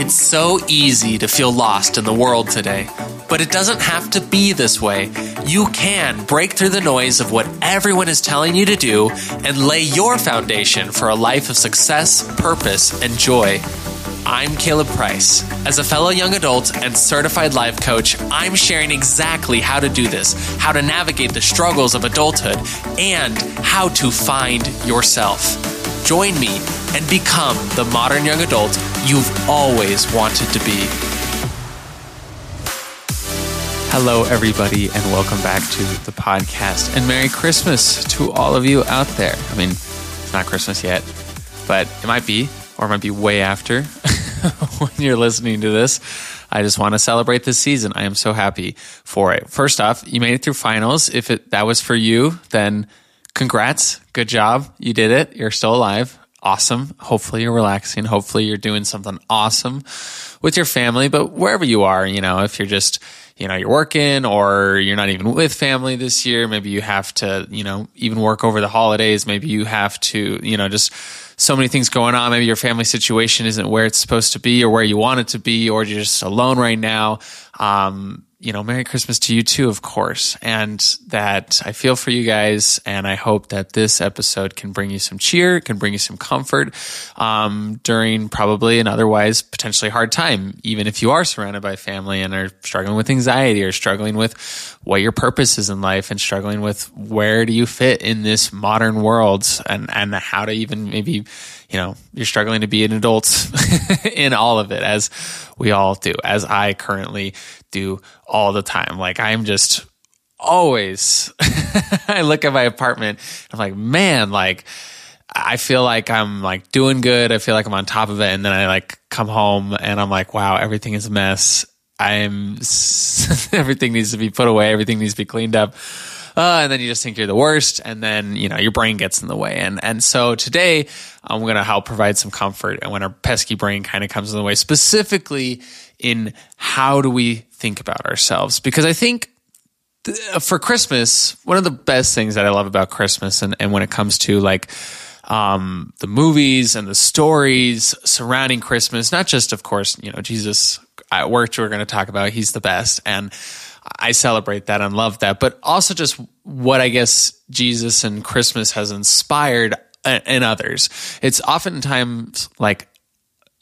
It's so easy to feel lost in the world today, but it doesn't have to be this way. You can break through the noise of what everyone is telling you to do and lay your foundation for a life of success, purpose, and joy. I'm Caleb Price. As a fellow young adult and certified life coach, I'm sharing exactly how to do this, how to navigate the struggles of adulthood, and how to find yourself. Join me and become the modern young adult you've always wanted to be. Hello, everybody, and welcome back to the podcast. And Merry Christmas to all of you out there. I mean, it's not Christmas yet, but it might be, or it might be way after when you're listening to this. I just want to celebrate this season. I am so happy for it. First off, you made it through finals. If it, that was for you, then congrats. Good job. You did it. You're still alive. Awesome. Hopefully you're relaxing. Hopefully you're doing something awesome with your family, but wherever you are, you know, if you're just, you know, you're working or you're not even with family this year, maybe you have to, you know, even work over the holidays. Maybe you have to, you know, just so many things going on. Maybe your family situation isn't where it's supposed to be or where you want it to be, or you're just alone right now. Um, you know, Merry Christmas to you too, of course. And that I feel for you guys. And I hope that this episode can bring you some cheer, can bring you some comfort um, during probably an otherwise potentially hard time, even if you are surrounded by family and are struggling with anxiety or struggling with what your purpose is in life and struggling with where do you fit in this modern world and, and how to even maybe, you know, you're struggling to be an adult in all of it as we all do, as I currently do all the time. Like I'm just always, I look at my apartment, I'm like, man, like, I feel like I'm like doing good. I feel like I'm on top of it. And then I like come home and I'm like, wow, everything is a mess. I'm, everything needs to be put away. Everything needs to be cleaned up. Uh, and then you just think you're the worst, and then you know your brain gets in the way. And and so today I'm going to help provide some comfort, and when our pesky brain kind of comes in the way, specifically in how do we think about ourselves, because I think th- for Christmas, one of the best things that I love about Christmas, and and when it comes to like um, the movies and the stories surrounding Christmas, not just of course you know Jesus at work we're going to talk about he's the best and I celebrate that and love that, but also just what I guess Jesus and Christmas has inspired in others. It's oftentimes like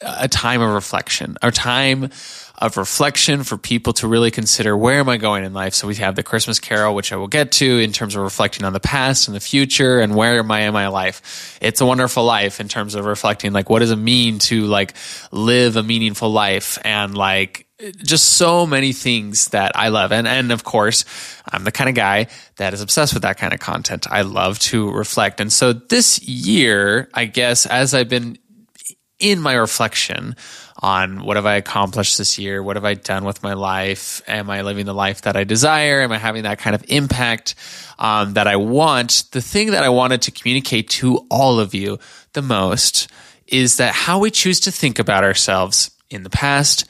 a time of reflection, a time of reflection for people to really consider where am I going in life. So we have the Christmas Carol, which I will get to in terms of reflecting on the past and the future and where am I in my life. It's a wonderful life in terms of reflecting like what does it mean to like live a meaningful life and like just so many things that I love. And, and of course, I'm the kind of guy that is obsessed with that kind of content. I love to reflect. And so this year, I guess, as I've been in my reflection on what have I accomplished this year? What have I done with my life? Am I living the life that I desire? Am I having that kind of impact um, that I want? The thing that I wanted to communicate to all of you the most is that how we choose to think about ourselves in the past,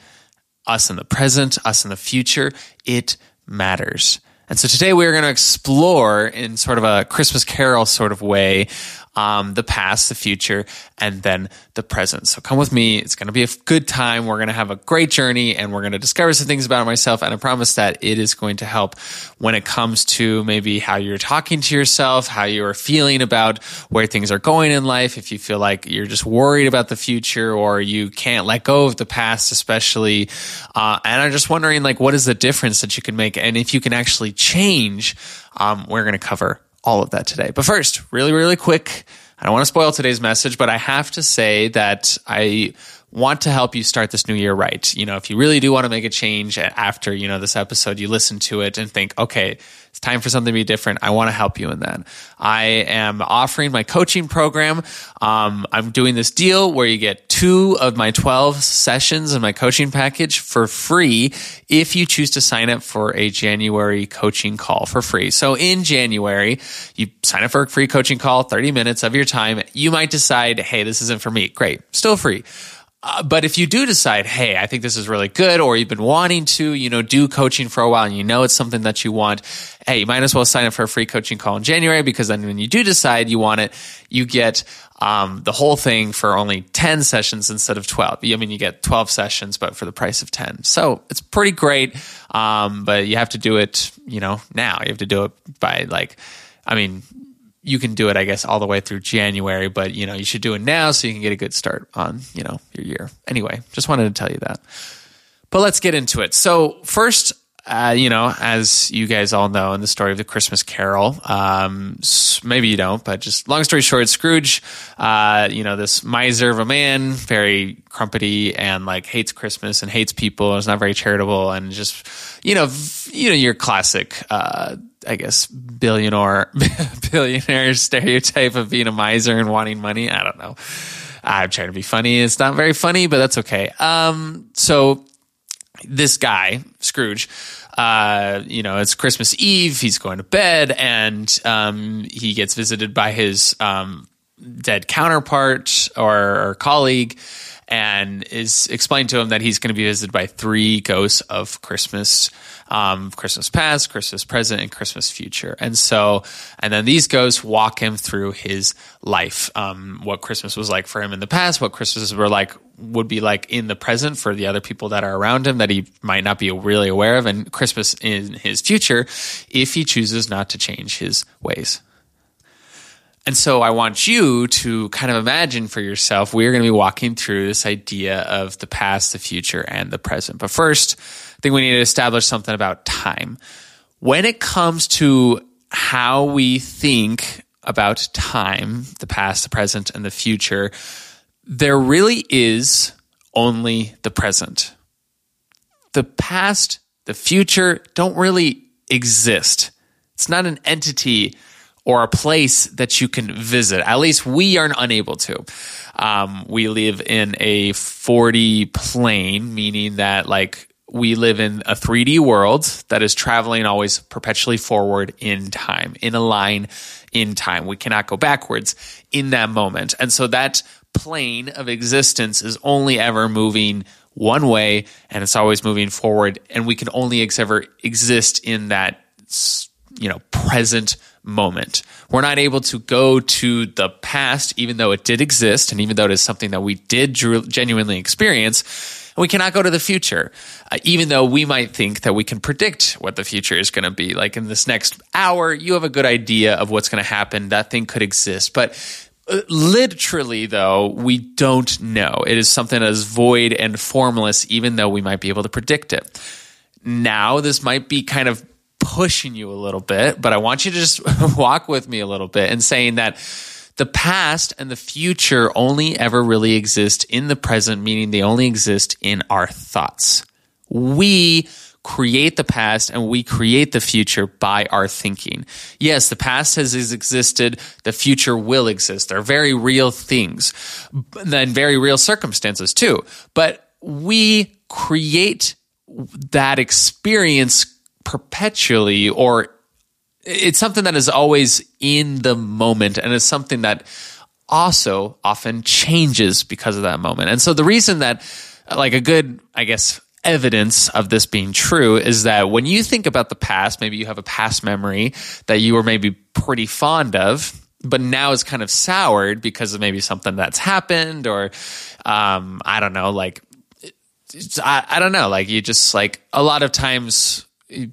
us in the present, us in the future, it matters. And so today we're going to explore in sort of a Christmas carol sort of way um, the past, the future, and then the present. So come with me. It's going to be a good time. We're going to have a great journey and we're going to discover some things about myself. And I promise that it is going to help when it comes to maybe how you're talking to yourself, how you are feeling about where things are going in life. If you feel like you're just worried about the future or you can't let go of the past, especially. Uh, and I'm just wondering, like, what is the difference that you can make? And if you can actually change, um, we're going to cover all of that today. But first, really, really quick, I don't want to spoil today's message, but I have to say that I want to help you start this new year right. You know, if you really do want to make a change after, you know, this episode, you listen to it and think, okay, it's time for something to be different. I want to help you in that. I am offering my coaching program. Um, I'm doing this deal where you get two of my 12 sessions in my coaching package for free if you choose to sign up for a January coaching call for free. So in January, you sign up for a free coaching call, 30 minutes of your time. You might decide, hey, this isn't for me. Great. Still free Uh, but if you do decide, hey, I think this is really good, or you've been wanting to, you know, do coaching for a while and you know it's something that you want, hey, you might as well sign up for a free coaching call in January because then when you do decide you want it, you get um, the whole thing for only 10 sessions instead of 12. I mean, you get 12 sessions, but for the price of 10. So it's pretty great. Um, but you have to do it, you know, now. You have to do it by like, I mean, you can do it, I guess, all the way through January, but you know, you should do it now so you can get a good start on, you know, your year. Anyway, just wanted to tell you that. But let's get into it. So first, uh, you know, as you guys all know in the story of the Christmas Carol, um, maybe you don't, but just long story short, Scrooge, uh, you know, this miser of a man, very crumpety and like hates Christmas and hates people and is not very charitable and just, you know, you know, your classic, uh, I guess billionaire billionaire stereotype of being a miser and wanting money. I don't know. I'm trying to be funny. It's not very funny, but that's okay. Um, so this guy Scrooge, uh, you know, it's Christmas Eve. He's going to bed, and um, he gets visited by his um, dead counterpart or, or colleague and is explained to him that he's going to be visited by three ghosts of Christmas, um, Christmas past, Christmas present, and Christmas future. And so, and then these ghosts walk him through his life, um, what Christmas was like for him in the past, what Christmases were like would be like in the present for the other people that are around him that he might not be really aware of, and Christmas in his future if he chooses not to change his ways. And so I want you to kind of imagine for yourself, we're going to be walking through this idea of the past, the future, and the present. But first, I think we need to establish something about time. When it comes to how we think about time, the past, the present, and the future, there really is only the present. The past, the future don't really exist. It's not an entity or a place that you can visit. At least we aren't unable to. Um, we live in a 4D plane, meaning that like we live in a 3D world that is traveling always perpetually forward in time, in a line in time. We cannot go backwards in that moment. And so that plane of existence is only ever moving one way and it's always moving forward. And we can only ever exist in that, you know, present moment. We're not able to go to the past, even though it did exist, and even though it is something that we did genuinely experience. We cannot go to the future, uh, even though we might think that we can predict what the future is going to be. Like in this next hour, you have a good idea of what's going to happen. That thing could exist. But uh, literally, though, we don't know. It is something that is void and formless, even though we might be able to predict it. Now, this might be kind of pushing you a little bit, but I want you to just walk with me a little bit and saying that the past and the future only ever really exist in the present, meaning they only exist in our thoughts. We create the past and we create the future by our thinking. Yes, the past has existed, the future will exist. They're very real things, and very real circumstances too. But we create that experience perpetually or it's something that is always in the moment and it's something that also often changes because of that moment. And so the reason that like a good, I guess, evidence of this being true is that when you think about the past, maybe you have a past memory that you were maybe pretty fond of, but now it's kind of soured because of maybe something that's happened or um, I don't know, like I, I don't know, like you just like a lot of times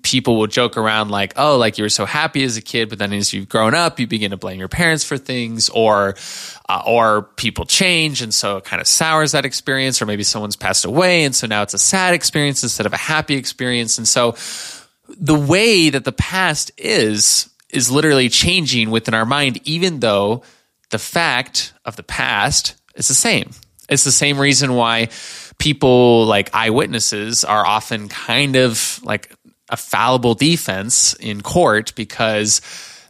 people will joke around like, oh, like you were so happy as a kid, but then as you've grown up, you begin to blame your parents for things, or uh, or people change, and so it kind of sours that experience, or maybe someone's passed away, and so now it's a sad experience instead of a happy experience, and so the way that the past is is literally changing within our mind, even though the fact of the past is the same. It's the same reason why people like eyewitnesses are often kind of like a fallible defense in court because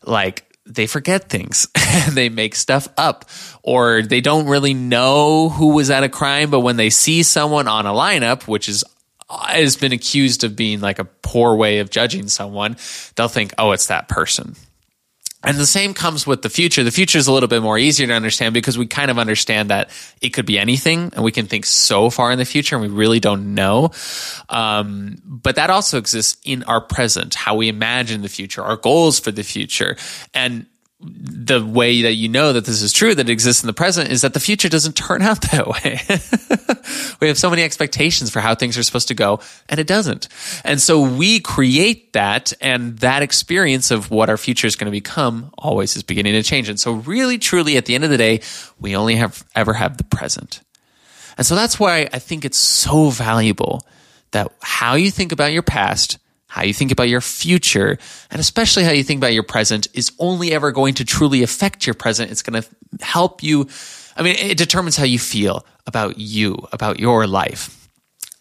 like they forget things. They make stuff up or they don't really know who was at a crime but when they see someone on a lineup which is has been accused of being like a poor way of judging someone they'll think oh it's that person And the same comes with the future. The future is a little bit more easier to understand because we kind of understand that it could be anything and we can think so far in the future and we really don't know. Um, but that also exists in our present, how we imagine the future, our goals for the future. And the way that you know that this is true that exists in the present is that the future doesn't turn out that way. we have so many expectations for how things are supposed to go and it doesn't. And so we create that and that experience of what our future is going to become always is beginning to change. And so really truly at the end of the day, we only have ever have the present. And so that's why I think it's so valuable that how you think about your past how you think about your future, and especially how you think about your present is only ever going to truly affect your present. It's going to help you. I mean, it determines how you feel about you, about your life.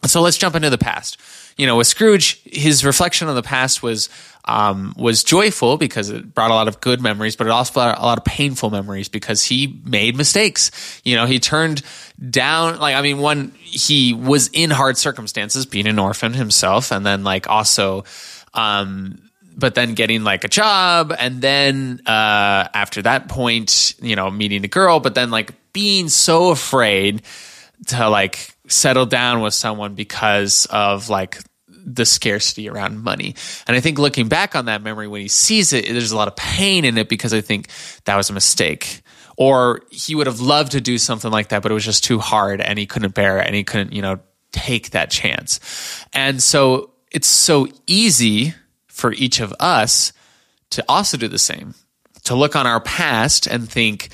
So let's jump into the past. You know, with Scrooge, his reflection on the past was um, was joyful because it brought a lot of good memories, but it also brought a lot of painful memories because he made mistakes. You know, he turned down, like, I mean, one, he was in hard circumstances, being an orphan himself, and then, like, also, um, but then getting like a job, and then uh, after that point, you know, meeting a girl, but then like being so afraid to like settle down with someone because of like the scarcity around money. And I think looking back on that memory when he sees it, there's a lot of pain in it because I think that was a mistake. Or he would have loved to do something like that, but it was just too hard and he couldn't bear it and he couldn't, you know, take that chance. And so it's so easy for each of us to also do the same, to look on our past and think,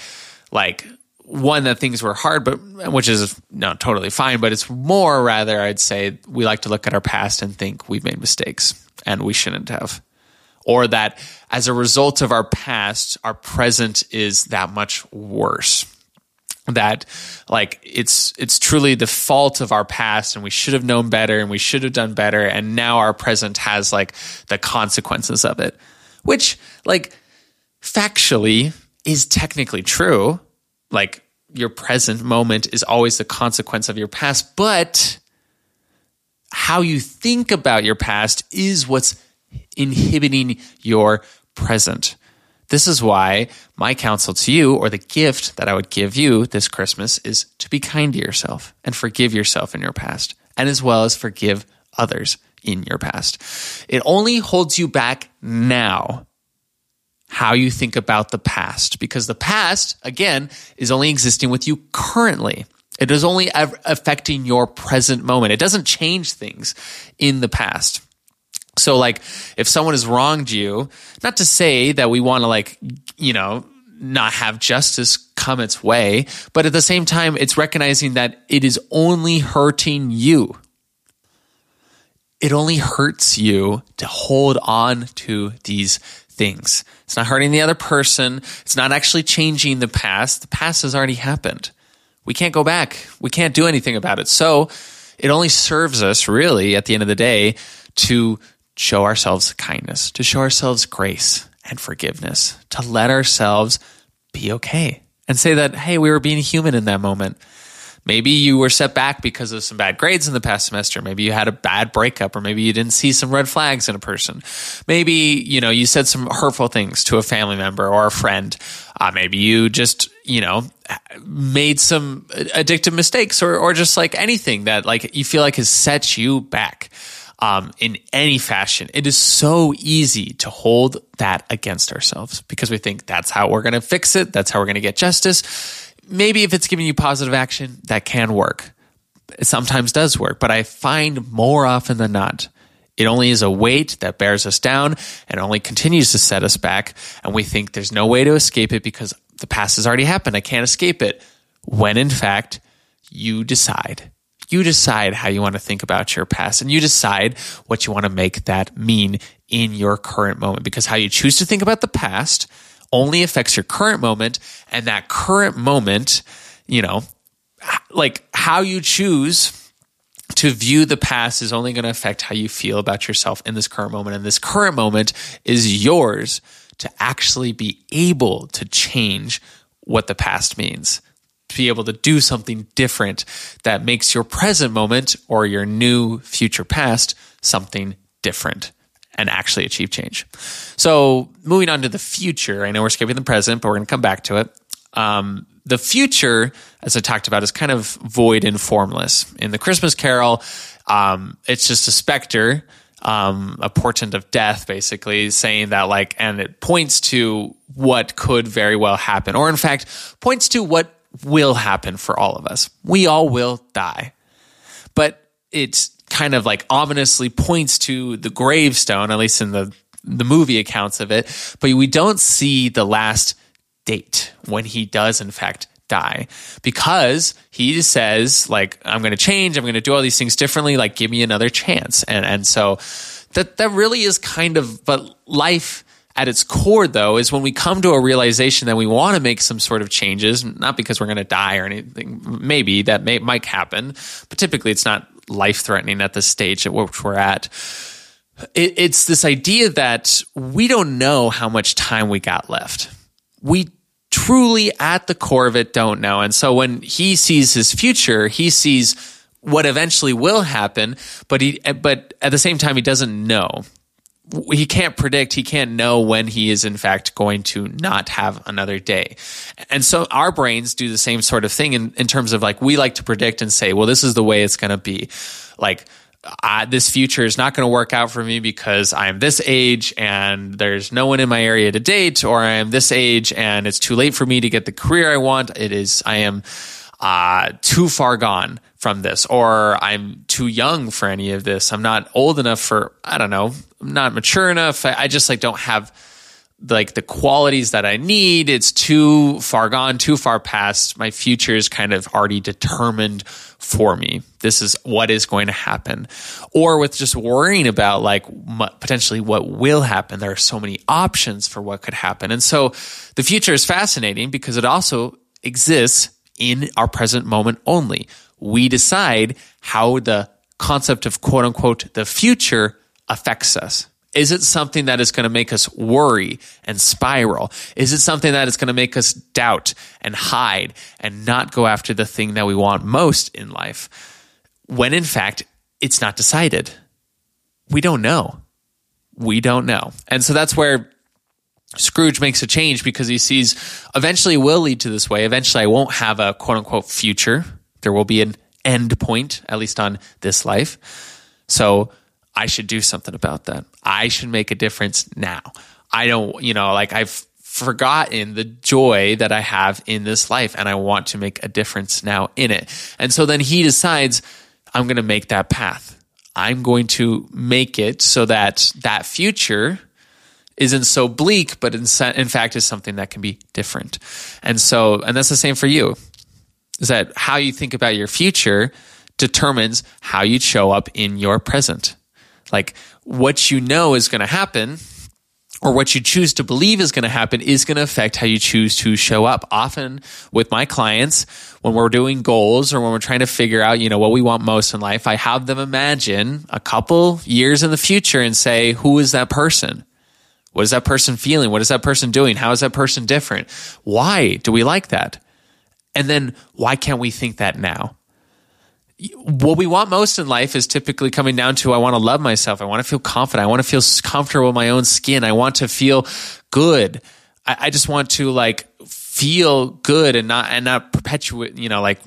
like, one that things were hard, but which is not totally fine, but it's more rather I'd say we like to look at our past and think we've made mistakes and we shouldn't have. Or that as a result of our past, our present is that much worse. That like it's it's truly the fault of our past and we should have known better and we should have done better and now our present has like the consequences of it. Which like factually is technically true like your present moment is always the consequence of your past, but how you think about your past is what's inhibiting your present. This is why my counsel to you, or the gift that I would give you this Christmas, is to be kind to yourself and forgive yourself in your past, and as well as forgive others in your past. It only holds you back now how you think about the past because the past, again, is only existing with you currently. It is only affecting your present moment. It doesn't change things in the past. So, like, if someone has wronged you, not to say that we want to, like, you know, not have justice come its way, but at the same time, it's recognizing that it is only hurting you. It only hurts you to hold on to these things. It's not hurting the other person. It's not actually changing the past. The past has already happened. We can't go back. We can't do anything about it. So it only serves us, really, at the end of the day, to show ourselves kindness, to show ourselves grace and forgiveness, to let ourselves be okay and say that, hey, we were being human in that moment. Maybe you were set back because of some bad grades in the past semester. Maybe you had a bad breakup, or maybe you didn't see some red flags in a person. Maybe, you know, you said some hurtful things to a family member or a friend. Uh, maybe you just, you know, made some addictive mistakes or, or just like anything that like you feel like has set you back. Um, in any fashion. It is so easy to hold that against ourselves because we think that's how we're going to fix it. That's how we're going to get justice maybe if it's giving you positive action, that can work. It sometimes does work, but I find more often than not, it only is a weight that bears us down and only continues to set us back. And we think there's no way to escape it because the past has already happened. I can't escape it. When in fact, you decide. You decide how you want to think about your past and you decide what you want to make that mean in your current moment because how you choose to think about the past only affects your current moment and that current moment, you know, like how you choose to view the past is only going to affect how you feel about yourself in this current moment. And this current moment is yours to actually be able to change what the past means, to be able to do something different that makes your present moment or your new future past something different. And actually achieve change. So, moving on to the future, I know we're skipping the present, but we're going to come back to it. Um, the future, as I talked about, is kind of void and formless. In the Christmas Carol, um, it's just a specter, um, a portent of death, basically saying that, like, and it points to what could very well happen, or in fact, points to what will happen for all of us. We all will die. But it's kind of like ominously points to the gravestone, at least in the the movie accounts of it, but we don't see the last date when he does in fact die because he says like I'm going to change, I'm going to do all these things differently, like give me another chance. And and so that that really is kind of but life at its core though is when we come to a realization that we want to make some sort of changes not because we're going to die or anything maybe that may, might happen but typically it's not life threatening at the stage at which we're at. It, it's this idea that we don't know how much time we got left. We truly at the core of it don't know. And so when he sees his future he sees what eventually will happen but he but at the same time he doesn't know he can't predict, he can't know when he is in fact going to not have another day. And so our brains do the same sort of thing in, in terms of like we like to predict and say, well, this is the way it's going to be. Like, this future is not going to work out for me because I'm this age and there's no one in my area to date, or I am this age and it's too late for me to get the career I want. It is, I am uh, too far gone from this, or I'm too young for any of this. I'm not old enough for, I don't know, I'm not mature enough. I, I just like don't have like the qualities that I need. It's too far gone, too far past. My future is kind of already determined for me. This is what is going to happen. Or with just worrying about like potentially what will happen. There are so many options for what could happen. And so the future is fascinating because it also exists in our present moment only. We decide how the concept of quote unquote the future affects us. Is it something that is going to make us worry and spiral? Is it something that is going to make us doubt and hide and not go after the thing that we want most in life? When in fact, it's not decided. We don't know. We don't know. And so that's where Scrooge makes a change because he sees eventually will lead to this way. Eventually, I won't have a quote unquote future. There will be an end point, at least on this life. So I should do something about that. I should make a difference now. I don't, you know, like I've forgotten the joy that I have in this life and I want to make a difference now in it. And so then he decides, I'm going to make that path. I'm going to make it so that that future isn't so bleak, but in, in fact is something that can be different. And so, and that's the same for you is that how you think about your future determines how you show up in your present. Like what you know is going to happen or what you choose to believe is going to happen is going to affect how you choose to show up. Often with my clients, when we're doing goals or when we're trying to figure out, you know, what we want most in life, I have them imagine a couple years in the future and say, who is that person? What is that person feeling? What is that person doing? How is that person different? Why do we like that? And then why can't we think that now? what we want most in life is typically coming down to I want to love myself. I want to feel confident. I want to feel comfortable in my own skin. I want to feel good. I, I just want to like feel good and not and not perpetuate, you know, like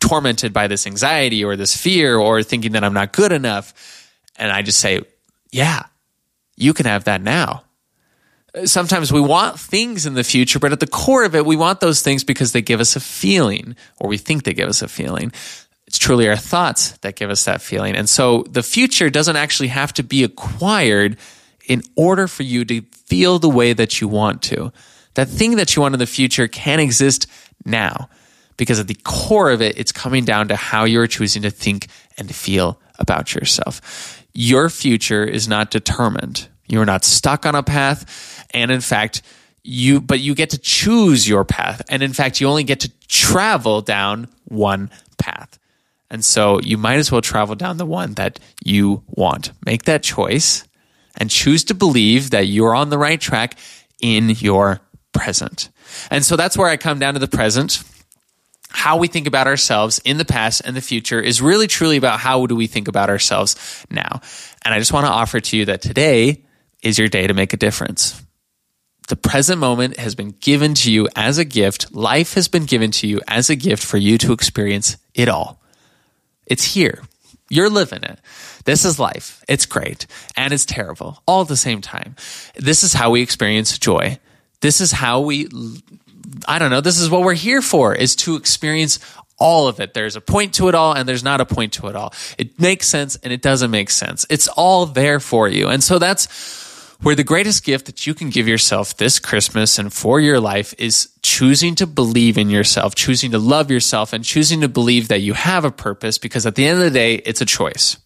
tormented by this anxiety or this fear or thinking that I'm not good enough. And I just say, yeah, you can have that now. Sometimes we want things in the future, but at the core of it, we want those things because they give us a feeling or we think they give us a feeling. It's truly our thoughts that give us that feeling. And so the future doesn't actually have to be acquired in order for you to feel the way that you want to. That thing that you want in the future can exist now because at the core of it, it's coming down to how you're choosing to think and feel about yourself. Your future is not determined. You're not stuck on a path. And in fact, you, but you get to choose your path. And in fact, you only get to travel down one path. And so you might as well travel down the one that you want. Make that choice and choose to believe that you're on the right track in your present. And so that's where I come down to the present. how we think about ourselves in the past and the future is really truly about how do we think about ourselves now. And I just want to offer to you that today is your day to make a difference. The present moment has been given to you as a gift. Life has been given to you as a gift for you to experience it all. It's here. You're living it. This is life. It's great and it's terrible all at the same time. This is how we experience joy. This is how we I don't know, this is what we're here for is to experience all of it. There's a point to it all and there's not a point to it all. It makes sense and it doesn't make sense. It's all there for you. And so that's where the greatest gift that you can give yourself this Christmas and for your life is choosing to believe in yourself, choosing to love yourself and choosing to believe that you have a purpose because at the end of the day, it's a choice.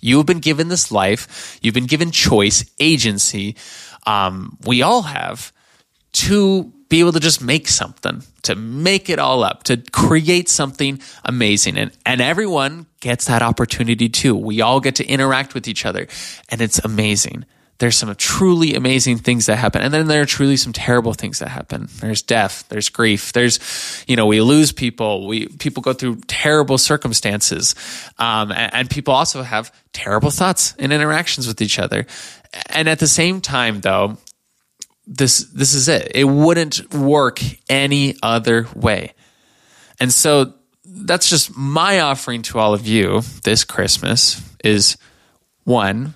You have been given this life. You've been given choice, agency. Um, we all have to be able to just make something, to make it all up, to create something amazing. And, and everyone gets that opportunity too. We all get to interact with each other and it's amazing. There's some truly amazing things that happen. And then there are truly some terrible things that happen. There's death. There's grief. There's, you know, we lose people. We, people go through terrible circumstances. Um, and, and people also have terrible thoughts and interactions with each other. And at the same time, though, this this is it. It wouldn't work any other way. And so that's just my offering to all of you this Christmas is one,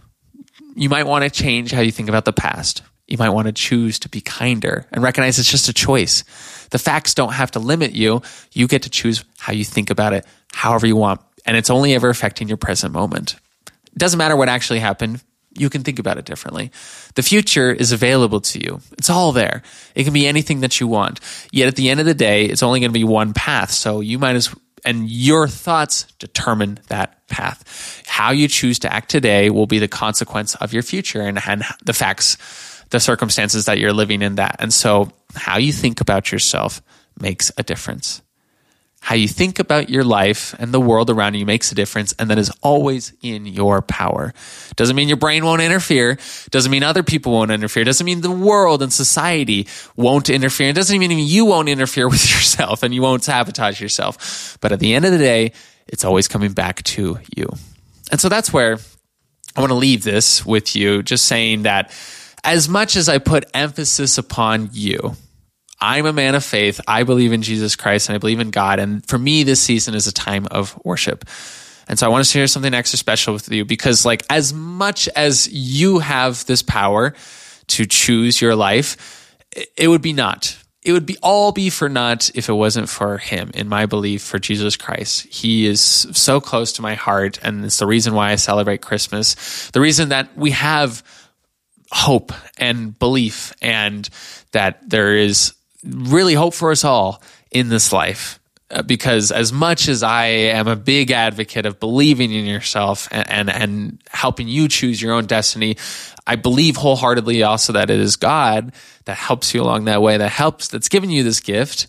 you might want to change how you think about the past. You might want to choose to be kinder and recognize it's just a choice. The facts don't have to limit you. You get to choose how you think about it, however you want. And it's only ever affecting your present moment. It doesn't matter what actually happened you can think about it differently. The future is available to you. It's all there. It can be anything that you want. Yet at the end of the day, it's only going to be one path. So you might as and your thoughts determine that path. How you choose to act today will be the consequence of your future and, and the facts, the circumstances that you're living in that. And so how you think about yourself makes a difference. How you think about your life and the world around you makes a difference, and that is always in your power. Doesn't mean your brain won't interfere. Doesn't mean other people won't interfere. Doesn't mean the world and society won't interfere. It doesn't even mean you won't interfere with yourself and you won't sabotage yourself. But at the end of the day, it's always coming back to you. And so that's where I want to leave this with you, just saying that as much as I put emphasis upon you, I'm a man of faith. I believe in Jesus Christ and I believe in God. And for me, this season is a time of worship. And so I want to share something extra special with you because, like, as much as you have this power to choose your life, it would be not. It would be all be for naught if it wasn't for him, in my belief, for Jesus Christ. He is so close to my heart, and it's the reason why I celebrate Christmas. The reason that we have hope and belief, and that there is really hope for us all in this life. Uh, because as much as I am a big advocate of believing in yourself and, and, and helping you choose your own destiny, I believe wholeheartedly also that it is God that helps you along that way, that helps, that's given you this gift,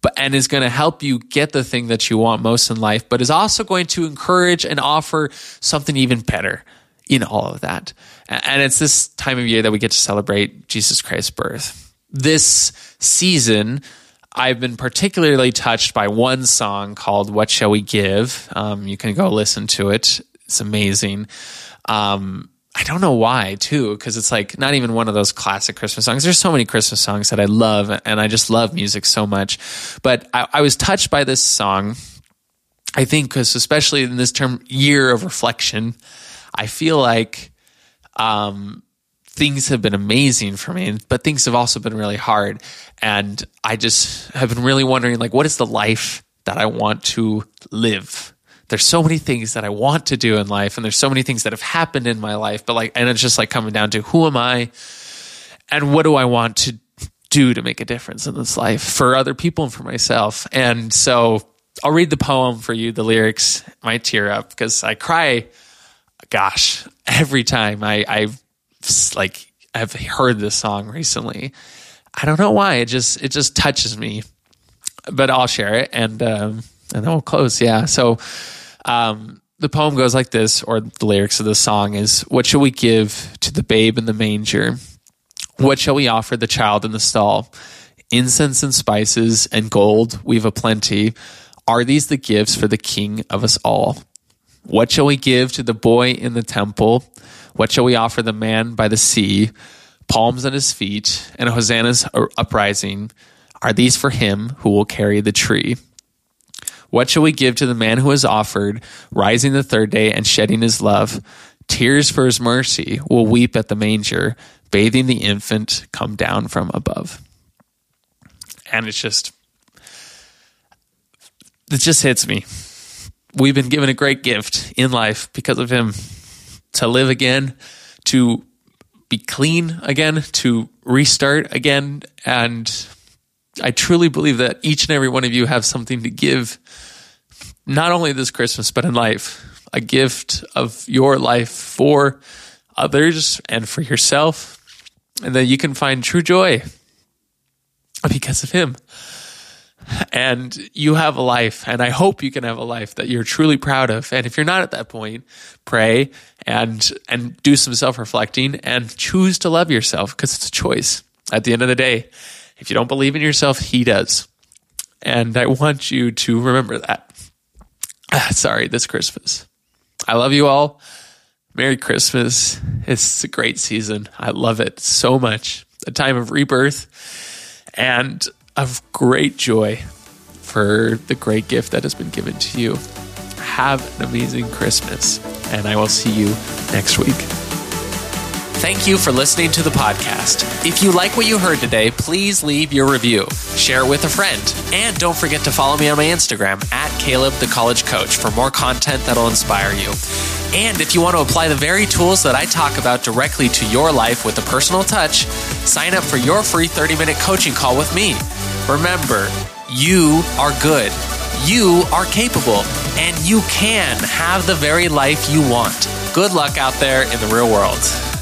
but and is going to help you get the thing that you want most in life, but is also going to encourage and offer something even better in all of that. And it's this time of year that we get to celebrate Jesus Christ's birth this season, I've been particularly touched by one song called What Shall We Give? Um, you can go listen to it. It's amazing. Um, I don't know why, too, because it's like not even one of those classic Christmas songs. There's so many Christmas songs that I love, and I just love music so much. But I, I was touched by this song, I think, because especially in this term year of reflection, I feel like um, things have been amazing for me, but things have also been really hard. And I just have been really wondering, like, what is the life that I want to live? There's so many things that I want to do in life, and there's so many things that have happened in my life, but like, and it's just like coming down to who am I and what do I want to do to make a difference in this life for other people and for myself. And so I'll read the poem for you. The lyrics might tear up because I cry, gosh, every time I, I like I've heard this song recently. I don't know why. It just it just touches me. But I'll share it and um, and then we'll close. Yeah. So um, the poem goes like this, or the lyrics of the song is What shall we give to the babe in the manger? What shall we offer the child in the stall? Incense and spices and gold we've a plenty. Are these the gifts for the King of us all? What shall we give to the boy in the temple? What shall we offer the man by the sea? Palms at his feet and Hosanna's uprising. Are these for him who will carry the tree? What shall we give to the man who has offered, rising the third day and shedding his love? Tears for his mercy will weep at the manger, bathing the infant come down from above. And it's just, it just hits me. We've been given a great gift in life because of him to live again, to be clean again, to restart again. And I truly believe that each and every one of you have something to give, not only this Christmas, but in life a gift of your life for others and for yourself, and that you can find true joy because of Him. And you have a life, and I hope you can have a life that you're truly proud of. And if you're not at that point, pray and and do some self reflecting and choose to love yourself because it's a choice. At the end of the day, if you don't believe in yourself, He does. And I want you to remember that. Ah, sorry, this Christmas. I love you all. Merry Christmas. It's a great season. I love it so much. A time of rebirth and of great joy for the great gift that has been given to you. Have an amazing Christmas, and I will see you next week. Thank you for listening to the podcast. If you like what you heard today, please leave your review, share it with a friend, and don't forget to follow me on my Instagram at Caleb the College Coach for more content that'll inspire you. And if you want to apply the very tools that I talk about directly to your life with a personal touch, sign up for your free 30 minute coaching call with me. Remember, you are good, you are capable, and you can have the very life you want. Good luck out there in the real world.